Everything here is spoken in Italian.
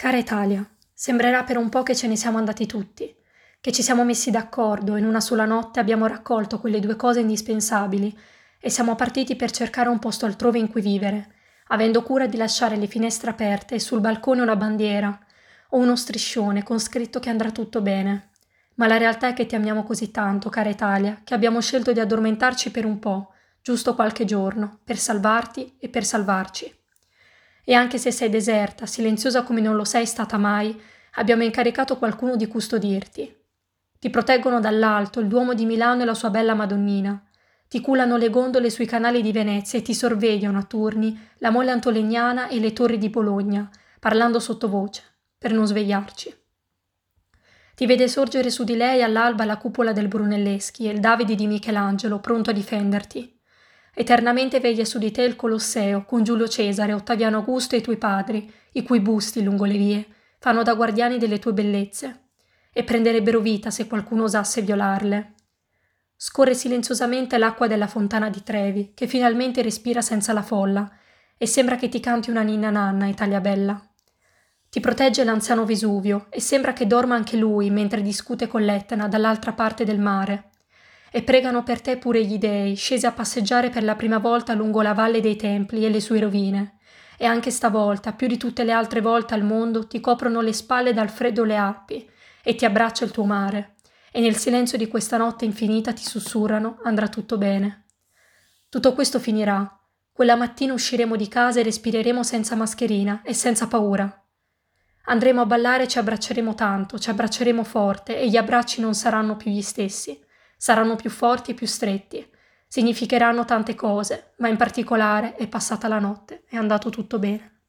Cara Italia, sembrerà per un po' che ce ne siamo andati tutti, che ci siamo messi d'accordo e in una sola notte abbiamo raccolto quelle due cose indispensabili e siamo partiti per cercare un posto altrove in cui vivere, avendo cura di lasciare le finestre aperte e sul balcone una bandiera o uno striscione con scritto che andrà tutto bene. Ma la realtà è che ti amiamo così tanto, cara Italia, che abbiamo scelto di addormentarci per un po', giusto qualche giorno, per salvarti e per salvarci. E anche se sei deserta, silenziosa come non lo sei stata mai, abbiamo incaricato qualcuno di custodirti. Ti proteggono dall'alto il Duomo di Milano e la sua bella Madonnina. Ti culano le gondole sui canali di Venezia e ti sorvegliano a turni la mole antolegnana e le torri di Bologna, parlando sottovoce, per non svegliarci. Ti vede sorgere su di lei all'alba la cupola del Brunelleschi e il Davide di Michelangelo pronto a difenderti. Eternamente veglia su di te il Colosseo, con Giulio Cesare, Ottaviano Augusto e i tuoi padri, i cui busti lungo le vie fanno da guardiani delle tue bellezze, e prenderebbero vita se qualcuno osasse violarle. Scorre silenziosamente l'acqua della fontana di Trevi, che finalmente respira senza la folla, e sembra che ti canti una ninna nanna, Italia bella. Ti protegge l'anziano Vesuvio, e sembra che dorma anche lui mentre discute con l'Etna dall'altra parte del mare e pregano per te pure gli dei, scesi a passeggiare per la prima volta lungo la valle dei templi e le sue rovine. E anche stavolta, più di tutte le altre volte al mondo, ti coprono le spalle dal freddo le Alpi e ti abbraccia il tuo mare. E nel silenzio di questa notte infinita ti sussurrano andrà tutto bene. Tutto questo finirà. Quella mattina usciremo di casa e respireremo senza mascherina e senza paura. Andremo a ballare e ci abbracceremo tanto, ci abbracceremo forte e gli abbracci non saranno più gli stessi saranno più forti e più stretti. Significheranno tante cose, ma in particolare è passata la notte, è andato tutto bene.